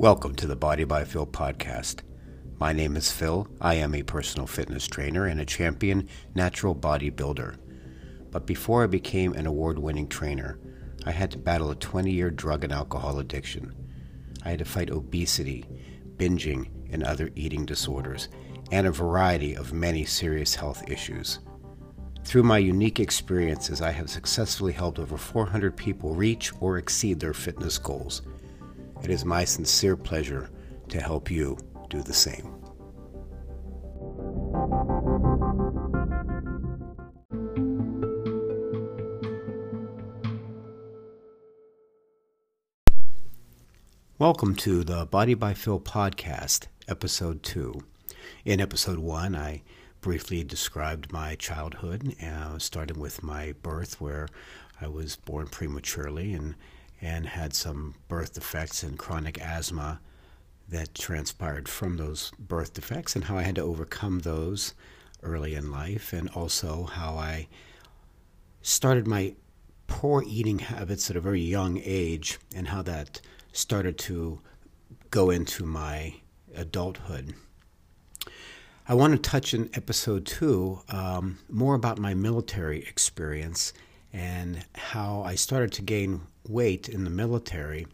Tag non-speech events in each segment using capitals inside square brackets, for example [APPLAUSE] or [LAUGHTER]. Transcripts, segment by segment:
Welcome to the Body by Phil podcast. My name is Phil. I am a personal fitness trainer and a champion natural bodybuilder. But before I became an award winning trainer, I had to battle a 20 year drug and alcohol addiction. I had to fight obesity, binging, and other eating disorders, and a variety of many serious health issues. Through my unique experiences, I have successfully helped over 400 people reach or exceed their fitness goals. It is my sincere pleasure to help you do the same. Welcome to the Body by Phil podcast, episode 2. In episode 1, I briefly described my childhood, uh, starting with my birth, where I was born prematurely and, and had some birth defects and chronic asthma that transpired from those birth defects, and how I had to overcome those early in life, and also how I started my poor eating habits at a very young age, and how that started to go into my adulthood. I want to touch in episode two um, more about my military experience and how I started to gain weight in the military,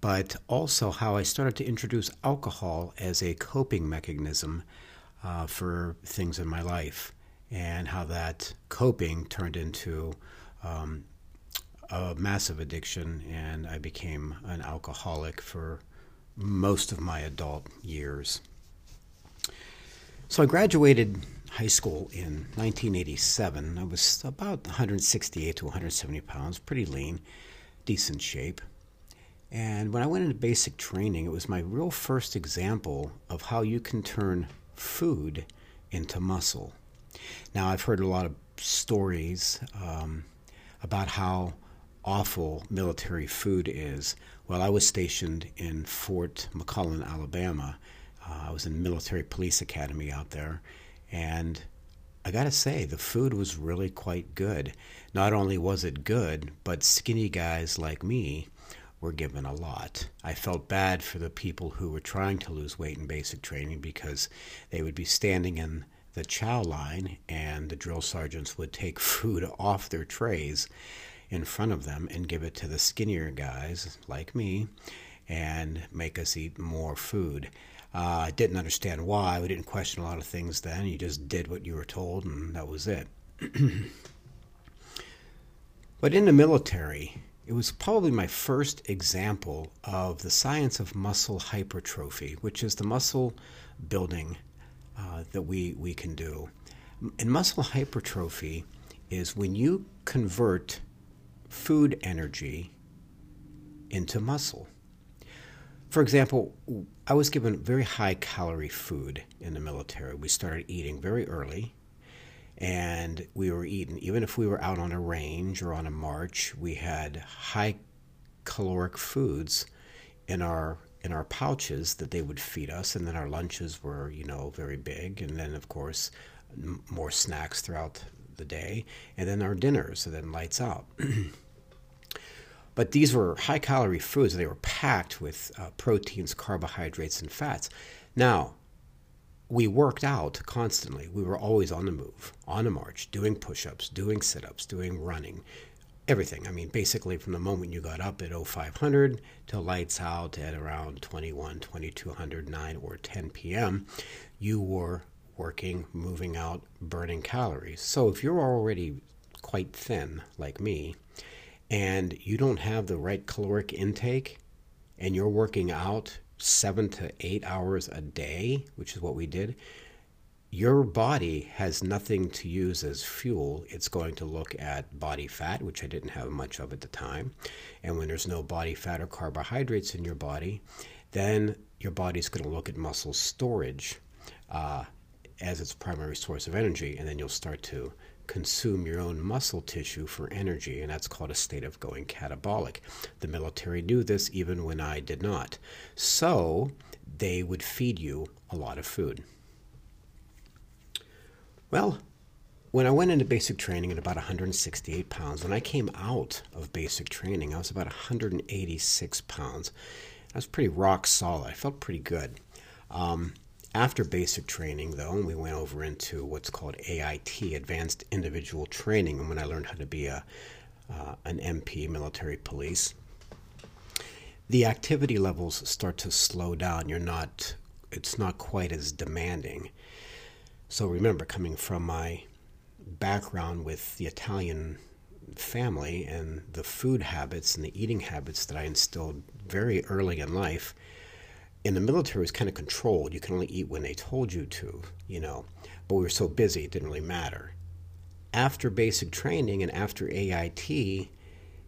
but also how I started to introduce alcohol as a coping mechanism uh, for things in my life, and how that coping turned into um, a massive addiction, and I became an alcoholic for most of my adult years. So I graduated high school in 1987. I was about 168 to 170 pounds, pretty lean, decent shape. And when I went into basic training, it was my real first example of how you can turn food into muscle. Now, I've heard a lot of stories um, about how awful military food is. Well, I was stationed in Fort McClellan, Alabama. Uh, I was in military police academy out there, and I got to say, the food was really quite good. Not only was it good, but skinny guys like me were given a lot. I felt bad for the people who were trying to lose weight in basic training because they would be standing in the chow line and the drill sergeants would take [LAUGHS] food off their trays in front of them and give it to the skinnier guys like me and make us eat more food. Uh, I didn't understand why. We didn't question a lot of things then. You just did what you were told, and that was it. [CLEARS THROAT] but in the military, it was probably my first example of the science of muscle hypertrophy, which is the muscle building uh, that we, we can do. And muscle hypertrophy is when you convert food energy into muscle. For example, I was given very high calorie food in the military. We started eating very early, and we were eating, even if we were out on a range or on a march, we had high caloric foods in our in our pouches that they would feed us and then our lunches were you know very big and then of course more snacks throughout the day and then our dinners and then lights out [CLEARS THROAT] But these were high calorie foods. They were packed with uh, proteins, carbohydrates, and fats. Now, we worked out constantly. We were always on the move, on a march, doing push ups, doing sit ups, doing running, everything. I mean, basically from the moment you got up at 0500 till lights out at around 21, 2200, 9, or 10 p.m., you were working, moving out, burning calories. So if you're already quite thin, like me, and you don't have the right caloric intake and you're working out seven to eight hours a day, which is what we did, your body has nothing to use as fuel. It's going to look at body fat, which I didn't have much of at the time. And when there's no body fat or carbohydrates in your body, then your body's going to look at muscle storage uh, as its primary source of energy. And then you'll start to consume your own muscle tissue for energy, and that's called a state of going catabolic. The military knew this even when I did not. So they would feed you a lot of food. Well, when I went into basic training at about 168 pounds, when I came out of basic training, I was about 186 pounds. I was pretty rock solid. I felt pretty good. Um, after basic training, though, we went over into what's called AIT, Advanced Individual Training, and when I learned how to be a uh, an MP, military police, the activity levels start to slow down. You're not, it's not quite as demanding. So remember, coming from my background with the Italian family and the food habits and the eating habits that I instilled very early in life, in the military was kind of controlled. You can only eat when they told you to, you know. But we were so busy, it didn't really matter. After basic training and after AIT,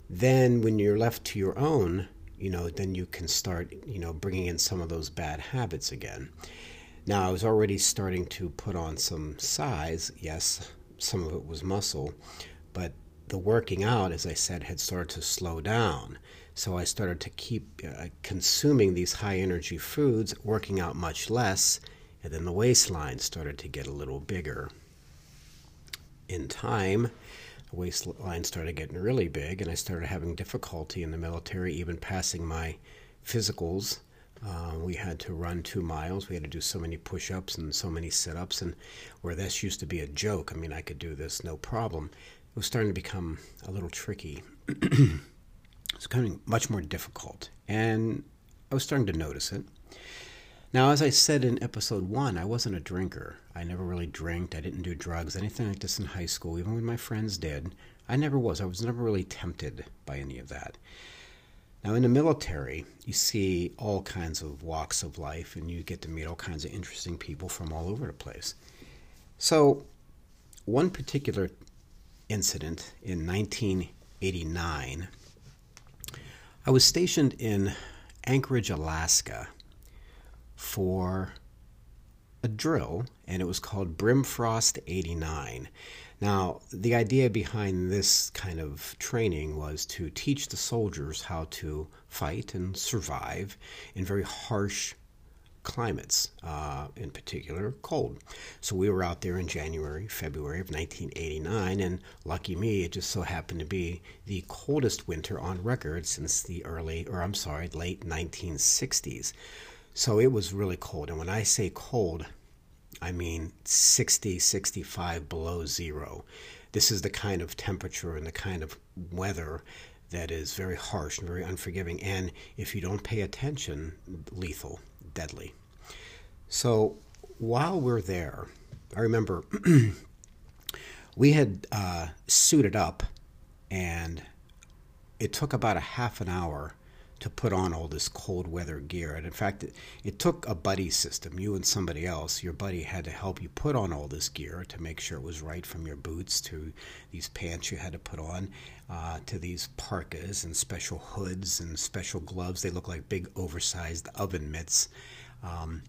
then when you're left to your own, you know, then you can start, you know, bringing in some of those bad habits again. Now, I was already starting to put on some size. Yes, some of it was muscle, but the working out, as I said, had started to slow down. So I started to keep uh, consuming these high energy foods, working out much less, and then the waistline started to get a little bigger. In time, the waistline started getting really big, and I started having difficulty in the military, even passing my physicals. Uh, we had to run two miles. We had to do so many push ups and so many sit ups, and where this used to be a joke, I mean, I could do this no problem. It was starting to become a little tricky. [CLEARS THROAT] It's becoming much more difficult, and I was starting to notice it. Now, as I said in episode one, I wasn't a drinker. I never really drank. I didn't do drugs, anything like this in high school, even when my friends did. I never was. I was never really tempted by any of that. Now, in the military, you see all kinds of walks of life, and you get to meet all kinds of interesting people from all over the place. So, one particular incident in 1989 I was stationed in Anchorage, Alaska for a drill, and it was called Brimfrost 89. Now, the idea behind this kind of training was to teach the soldiers how to fight and survive in very harsh climates, uh, in particular cold. So we were out there in January, February of 1989, and lucky me, it just so happened to be the coldest winter on record since the early, or I'm sorry, late 1960s. So it was really cold. And when I say cold, I mean 60, 65 below zero. This is the kind of temperature and the kind of weather that is very harsh and very unforgiving. And if you don't pay attention, lethal deadly. So while we're there, I remember [CLEARS THROAT] we had uh, suited up, and it took about a half an hour to put on all this cold weather gear. And in fact, it, it, took a buddy system. You and somebody else, your buddy had to help you put on all this gear to make sure it was right from your boots to these pants you had to put on uh, to these parkas and special hoods and special gloves. They look like big oversized oven mitts. Um,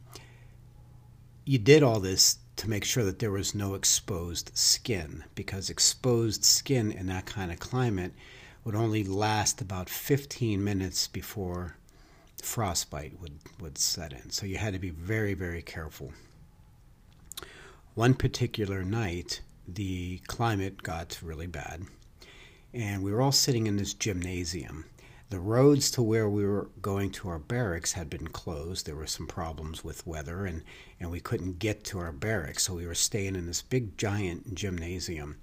you did all this to make sure that there was no exposed skin because exposed skin in that kind of climate would only last about 15 minutes before frostbite would, would set in. So you had to be very, very careful. One particular night, the climate got really bad, and we were all sitting in this gymnasium. The roads to where we were going to our barracks had been closed. There were some problems with weather, and, and we couldn't get to our barracks. So we were staying in this big, giant gymnasium.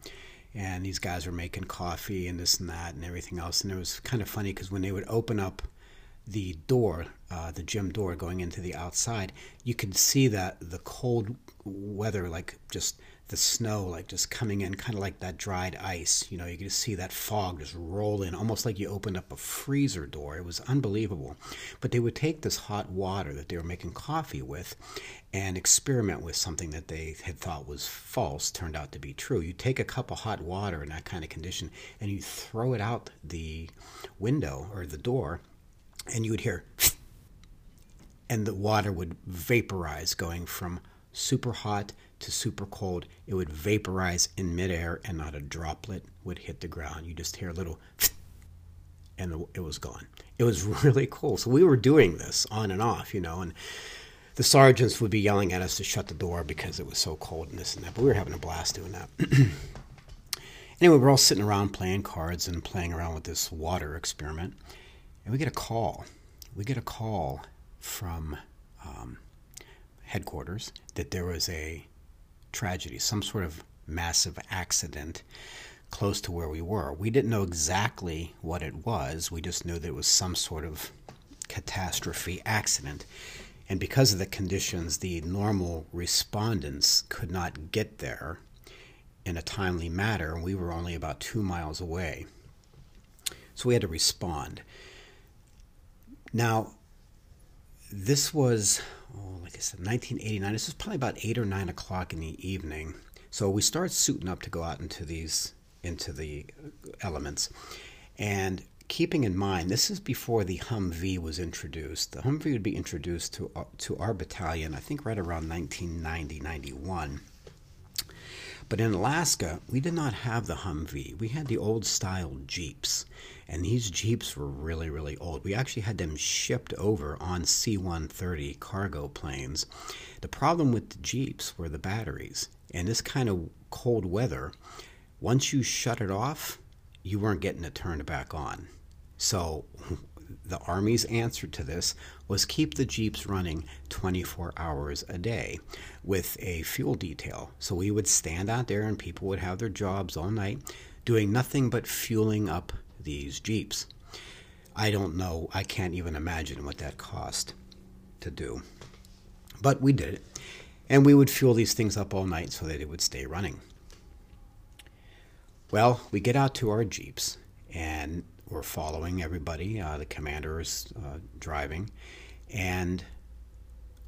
And these guys were making coffee and this and that and everything else. And it was kind of funny because when they would open up the door, uh, the gym door going into the outside, you could see that the cold weather, like just the snow like just coming in kind of like that dried ice you know you could see that fog just roll in almost like you opened up a freezer door. It was unbelievable. But they would take this hot water that they were making coffee with and experiment with something that they had thought was false turned out to be true. You take a cup of hot water in that kind of condition and you throw it out the window or the door and you would hear [LAUGHS] and the water would vaporize going from super hot to super cold, it would vaporize in midair and not a droplet would hit the ground. You just hear a little [SNIFFS] and it was gone. It was [LAUGHS] really cool. So we were doing this on and off, you know, and the sergeants would be yelling at us to shut the door because it was so cold and this and that, but we were having a blast doing that. [CLEARS THROAT] anyway, we're all sitting around playing cards and playing around with this water experiment, and we get a call we get a call from um, headquarters that there was a tragedy, some sort of massive accident close to where we were. We didn't know exactly what it was, we just knew that it was some sort of catastrophe accident. And because of the conditions, the normal respondents could not get there in a timely manner, and we were only about two miles away. So we had to respond. Now, this was, like I said, 1989. This was probably about eight or nine o'clock in the evening. So we started suiting up to go out into these into the elements, and keeping in mind this is before the Humvee was introduced. The Humvee would be introduced to uh, to our battalion, I think, right around 1990 91. But in Alaska, we did not have the Humvee. We had the old style Jeeps. And these Jeeps were really, really old. We actually had them shipped over on C 130 cargo planes. The problem with the Jeeps were the batteries. And this kind of cold weather, once you shut it off, you weren't getting it turned back on. So [LAUGHS] the Army's answer to this was keep the Jeeps running 24 hours a day with a fuel detail. So we would stand out there and people would have their jobs all night doing nothing but fueling up these Jeeps. I don't know, I can't even imagine what that cost to do. But we did it. And we would fuel these things up all night so that it would stay running. Well, we get out to our Jeeps and we're following everybody. Uh, the commander is uh, driving. And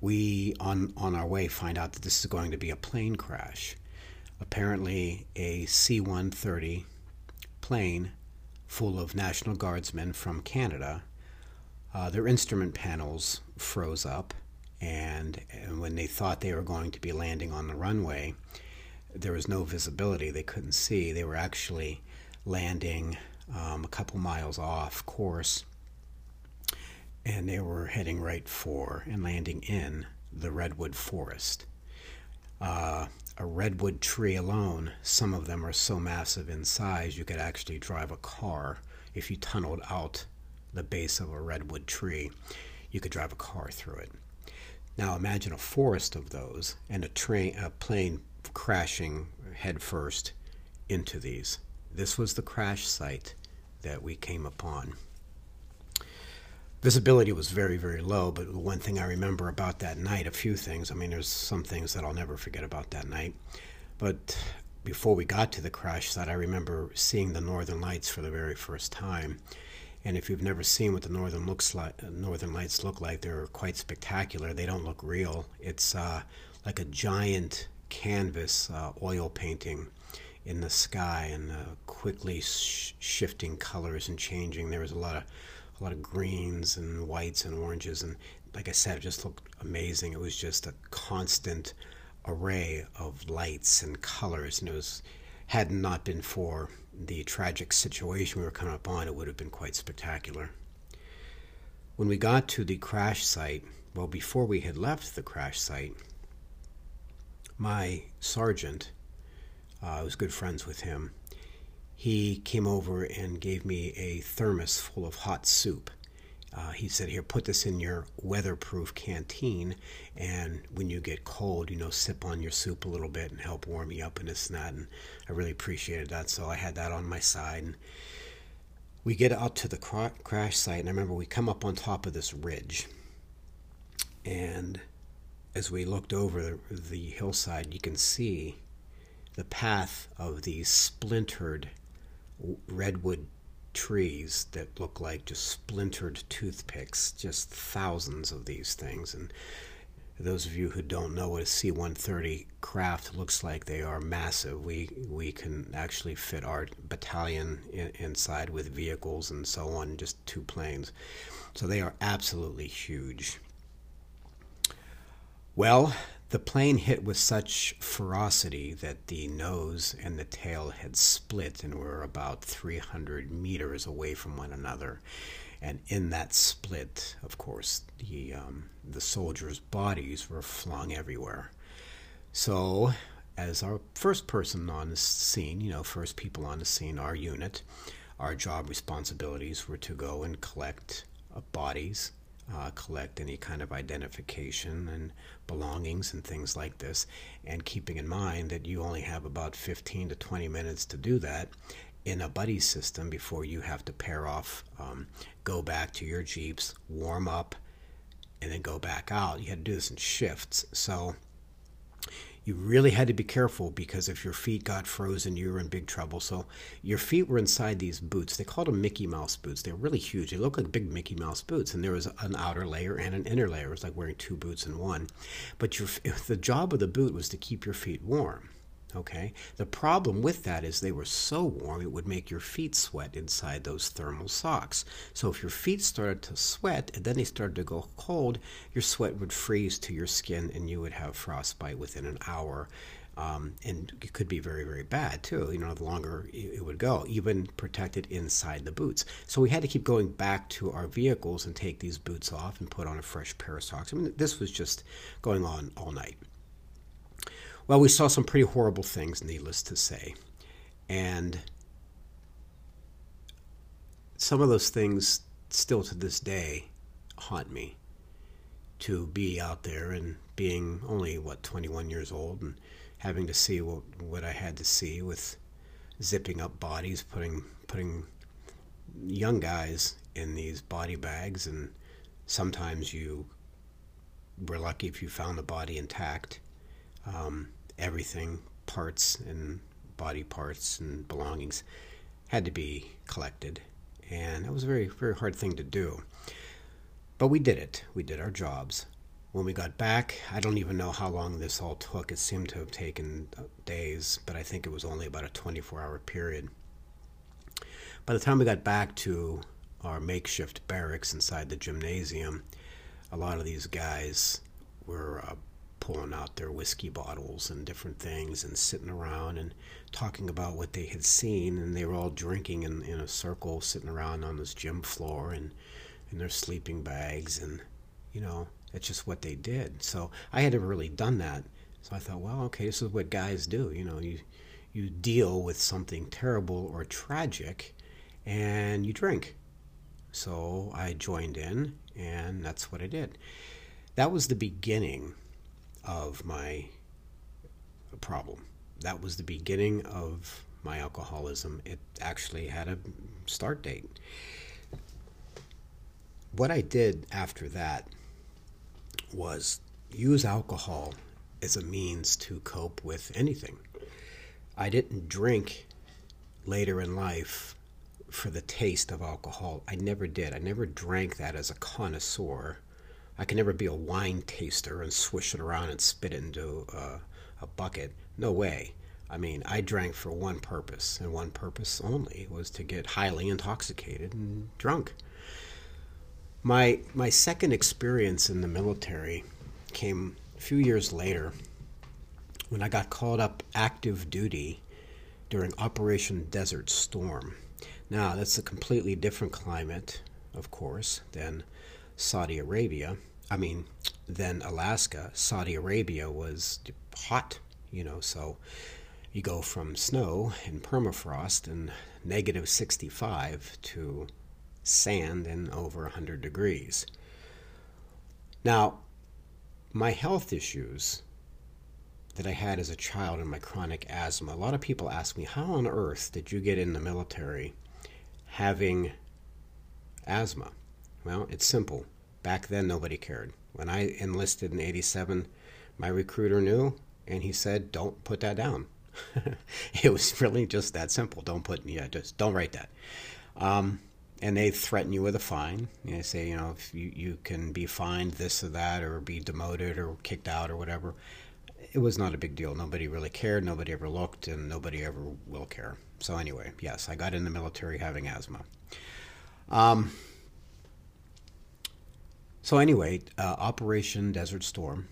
we, on, on our way, find out that this is going to be a plane crash. Apparently, a C 130 plane full of National Guardsmen from Canada, uh, their instrument panels froze up, and, and when they thought they were going to be landing on the runway, there was no visibility. They couldn't see. They were actually landing um, a couple miles off course, and they were heading right for and landing in the redwood forest. Uh, a redwood tree alone, some of them are so massive in size you could actually drive a car if you tunneled out the base of a redwood tree. You could drive a car through it. Now imagine a forest of those and a train, a plane crashing headfirst into these. This was the crash site that we came upon. Visibility was very, very low, but one thing I remember about that night, a few things. I mean, there's some things that I'll never forget about that night. But before we got to the crash site, I remember seeing the Northern Lights for the very first time. And if you've never seen what the northern looks like, northern lights look like, they're quite spectacular. They don't look real. It's uh, like a giant canvas uh, oil painting in the sky and uh, quickly sh- shifting colors and changing. There was a lot of a lot of greens and whites and oranges, and like I said, it just looked amazing. It was just a constant array of lights and colors, and it was had not been for the tragic situation we were coming up on, it would have been quite spectacular. When we got to the crash site, well, before we had left the crash site, my sergeant uh, I was good friends with him. He came over and gave me a thermos full of hot soup. Uh, he said, Here, put this in your weatherproof canteen, and when you get cold, you know, sip on your soup a little bit and help warm you up and this and that. And I really appreciated that, so I had that on my side. And we get out to the crash site, and I remember we come up on top of this ridge. And as we looked over the, the hillside, you can see the path of these splintered redwood trees that look like just splintered toothpicks, just thousands of these things. And those of you who don't know what a C 130 craft looks like, they are massive. We, we can actually fit our battalion in, inside with vehicles and so on, just two planes. So they are absolutely huge. Well, the plane hit with such ferocity that the nose and the tail had split and were about 300 meters away from one another. And in that split, of course, the, um, the soldiers' bodies were flung everywhere. So, as our first person on the scene, you know, first people on the scene, our unit, our job responsibilities were to go and collect uh, bodies uh, collect any kind of identification and belongings and things like this. And keeping in mind that you only have about 15 to 20 minutes to do that in a buddy system before you have to pair off, um, go back to your Jeeps, warm up, and then go back out. You had to do this in shifts. So you really had to be careful because if your feet got frozen, you were in big trouble. So your feet were inside these boots. They called them Mickey Mouse boots. They were really huge. They looked like big Mickey Mouse boots, and there was an outer layer and an inner layer. It was like wearing two boots in one. But your, [LAUGHS] the job of the boot was to keep your feet warm. Okay. The problem with that is they were so warm it would make your feet sweat inside those thermal socks. So if your feet started to sweat and then they started to go cold, your sweat would freeze to your skin and you would have frostbite within an hour. Um, and it could be very, very bad too. You know, the longer it would go, even protected inside the boots. So we had to keep going back to our vehicles and take these boots off and put on a fresh pair of socks. I mean, this was just going on all night. Well, we saw some pretty horrible things, needless to say. And some of those things still to this day haunt me to be out there and being only, what, 21 years old and having to see what, what I had to see with zipping up bodies, putting, putting young guys in these body bags. And sometimes you were lucky if you found the body intact um, everything, parts and body parts and belongings, had to be collected. And it was a very, very hard thing to do. But we did it. We did our jobs. When we got back, I don't even know how long this all took. It seemed to have taken uh, days, but I think it was only about a 24 hour period. By the time we got back to our makeshift barracks inside the gymnasium, a lot of these guys were uh, pulling out their whiskey bottles and different things and sitting around and talking about what they had seen. And they were all drinking in, in a circle sitting around on this gym floor and in their sleeping bags. And you know that's just what they did. So i had never really done that. So i thought well okay this is what guys do. You know you you deal with something terrible or tragic and you drink. So i joined in and that's what i did. That was the beginning of my problem. That was the beginning of my alcoholism. It actually had a start date. What I did after that was use alcohol as a means to cope with anything. I didn't drink later in life for the taste of alcohol. I never did. I never drank that as a connoisseur. I can never be a wine taster and swish it around and spit it into a, a bucket. No way. I mean, I drank for one purpose, and one purpose only was to get highly intoxicated and drunk. My my second experience in the military came a few years later when I got called up active duty during Operation Desert Storm. Now, that's a completely different climate, of course, than Saudi Arabia. I mean, then Alaska, Saudi Arabia was hot, you know, so you go from snow and permafrost and negative 65 to sand and over 100 degrees. Now, my health issues that I had as a child and my chronic asthma, a lot of people ask me, how on earth did you get in the military having asthma? Well, it's simple. Back then, nobody cared. When I enlisted in 87, my recruiter knew, and he said, don't put that down. [LAUGHS] it was really just that simple. Don't put, yeah, just don't write that. Um, and they threaten you with a fine. They say, you know, if you, you can be fined this or that, or be demoted or kicked out or whatever. It was not a big deal. Nobody really cared. Nobody ever looked, and nobody ever will care. So anyway, yes, I got in the military having asthma. Um, so anyway, uh, Operation Desert Storm.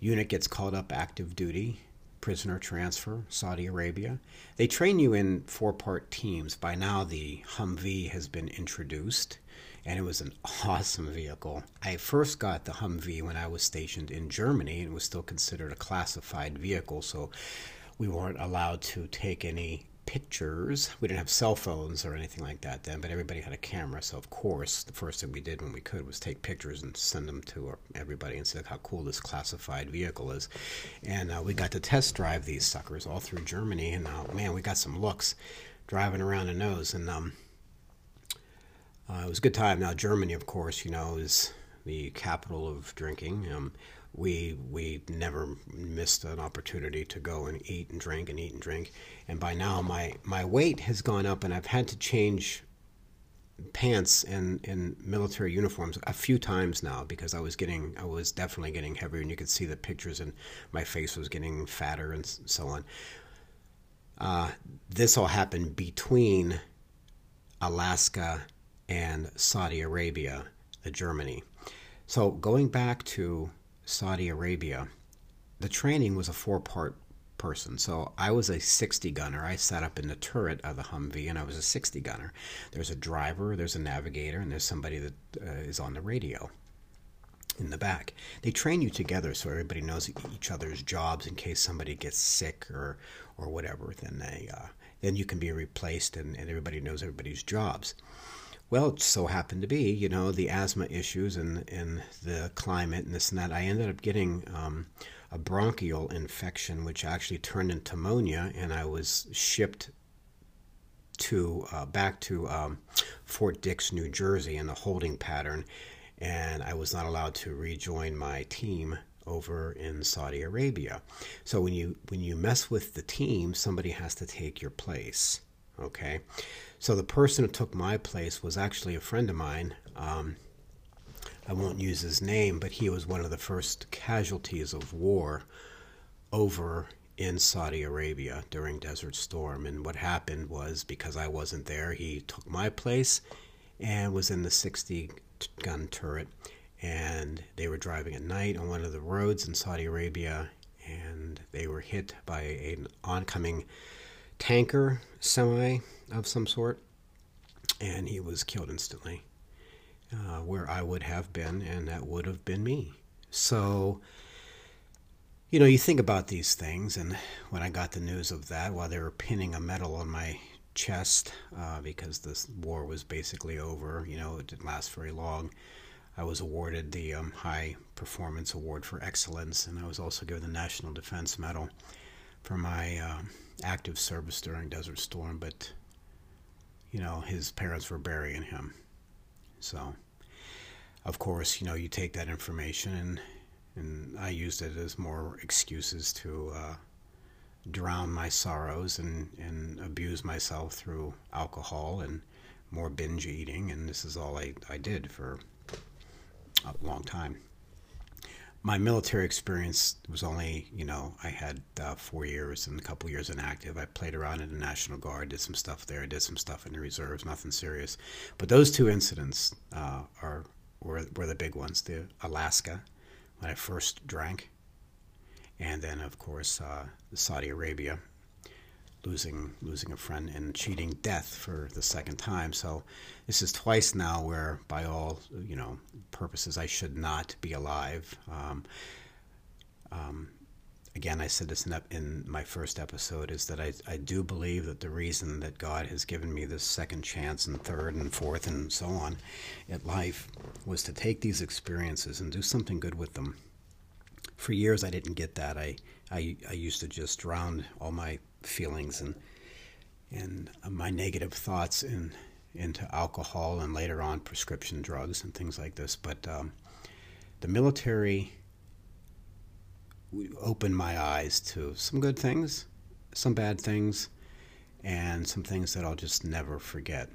Unit gets called up active duty, prisoner transfer, Saudi Arabia. They train you in four part teams. By now, the Humvee has been introduced, and it was an [LAUGHS] awesome vehicle. I first got the Humvee when I was stationed in Germany, and it was still considered a classified vehicle, so we weren't allowed to take any pictures. We didn't have cell phones or anything like that then, but everybody had a camera. So, of course, the first thing we did when we could was take pictures and send them to everybody and say look how cool this classified vehicle is. And uh, we got to test drive these suckers all through Germany. And uh, man, we got some looks driving around the nose. And um, uh, it was a good time. Now, Germany, of course, you know, is the capital of drinking. Um, we we never missed an opportunity to go and eat and drink and eat and drink. And by now, my my weight has gone up, and I've had to change pants and in military uniforms a few times now because I was getting I was definitely getting heavier, and you could see the pictures, and my face was getting fatter and so on. Uh, this all happened between Alaska and Saudi Arabia, Germany. So going back to Saudi Arabia, the training was a four part person. So I was a 60 gunner. I sat up in the turret of the Humvee and I was a 60 gunner. There's a driver, there's a navigator, and there's somebody that uh, is on the radio in the back. They train you together so everybody knows each other's jobs in case somebody gets sick or or whatever. Then they uh, then you can be replaced and, and everybody knows everybody's jobs. Well, it so happened to be, you know, the asthma issues and, and the climate and this and that. I ended up getting um, a bronchial infection, which actually turned into pneumonia, and I was shipped to uh, back to um, Fort Dix, New Jersey, in a holding pattern, and I was not allowed to rejoin my team over in Saudi Arabia. So when you when you mess with the team, somebody has to take your place. Okay, so the person who took my place was actually a friend of mine. Um, I won't use his name, but he was one of the first casualties of war over in Saudi Arabia during Desert Storm. And what happened was because I wasn't there, he took my place and was in the 60 gun turret. And they were driving at night on one of the roads in Saudi Arabia, and they were hit by an oncoming tanker semi of some sort, and he was killed instantly. Uh, where I would have been, and that would have been me. So, you know, you think about these things, and when I got the news of that, while they were pinning a medal on my chest uh, because this war was basically over, you know, it didn't last very long. I was awarded the um, High Performance Award for Excellence, and I was also given the National Defense Medal for my uh, active service during Desert Storm. But you know, his parents were burying him. So, of course, you know, you take that information and and I used it as more excuses to uh, drown my sorrows and, and abuse myself through alcohol and more binge eating. And this is all I, I did for a long time my military experience was only, you know, I had uh, four years and a couple years inactive. I played around in the National Guard, did some stuff there, did some stuff in the reserves, nothing serious. But those two incidents uh, are were, were the big ones. The Alaska, when I first drank, and then of course uh, Saudi Arabia, losing losing a friend and cheating death for the second time. So this is twice now where, by all you know purposes, I should not be alive. Um, um, again, I said this in, in, my first episode is that I, I do believe that the reason that God has given me this second chance and third and fourth and so on at life was to take these experiences and do something good with them. For years, I didn't get that. I, I, I used to just drown all my feelings and and my negative thoughts in, into alcohol and later on prescription drugs and things like this. But um, the military opened my eyes to some good things, some bad things, and some things that I'll just never forget.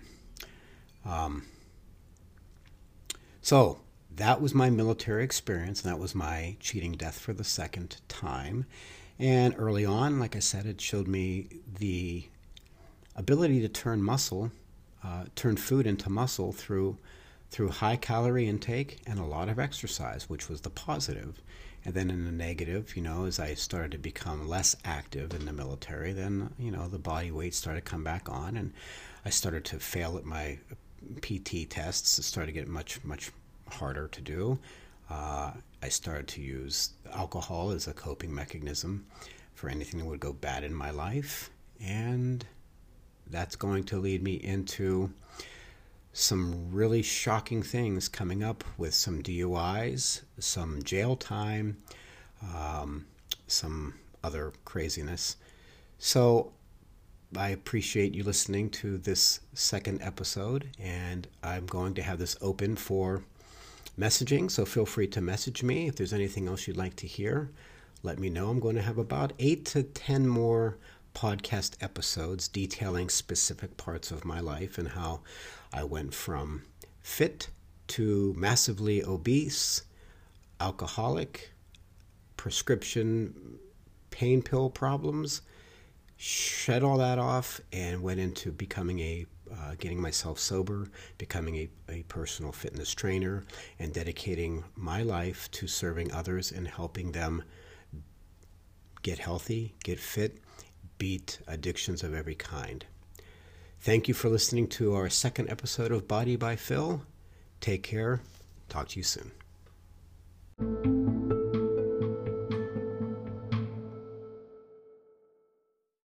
Um, so that was my military experience, and that was my cheating death for the second time. And early on, like I said, it showed me the ability to turn muscle, uh, turn food into muscle through through high calorie intake and a lot of exercise, which was the positive. And then in the negative, you know, as I started to become less active in the military, then you know the body weight started to come back on, and I started to fail at my PT tests. It started to get much much harder to do. Uh, I started to use alcohol as a coping mechanism for anything that would go bad in my life. And that's going to lead me into some really shocking things coming up with some DUIs, some jail time, um, some other craziness. So I appreciate you listening to this second episode, and I'm going to have this open for messaging. So feel free to message me if there's anything else you'd like to hear. Let me know. I'm going to have about eight to ten more podcast episodes detailing specific parts of my life and how I went from fit to massively obese, alcoholic, prescription pain pill problems, shed all that off, and went into becoming a uh, getting myself sober, becoming a, a personal fitness trainer, and dedicating my life to serving others and helping them get healthy, get fit, beat addictions of every kind. Thank you for listening to our second episode of Body by Phil. Take care. Talk to you soon.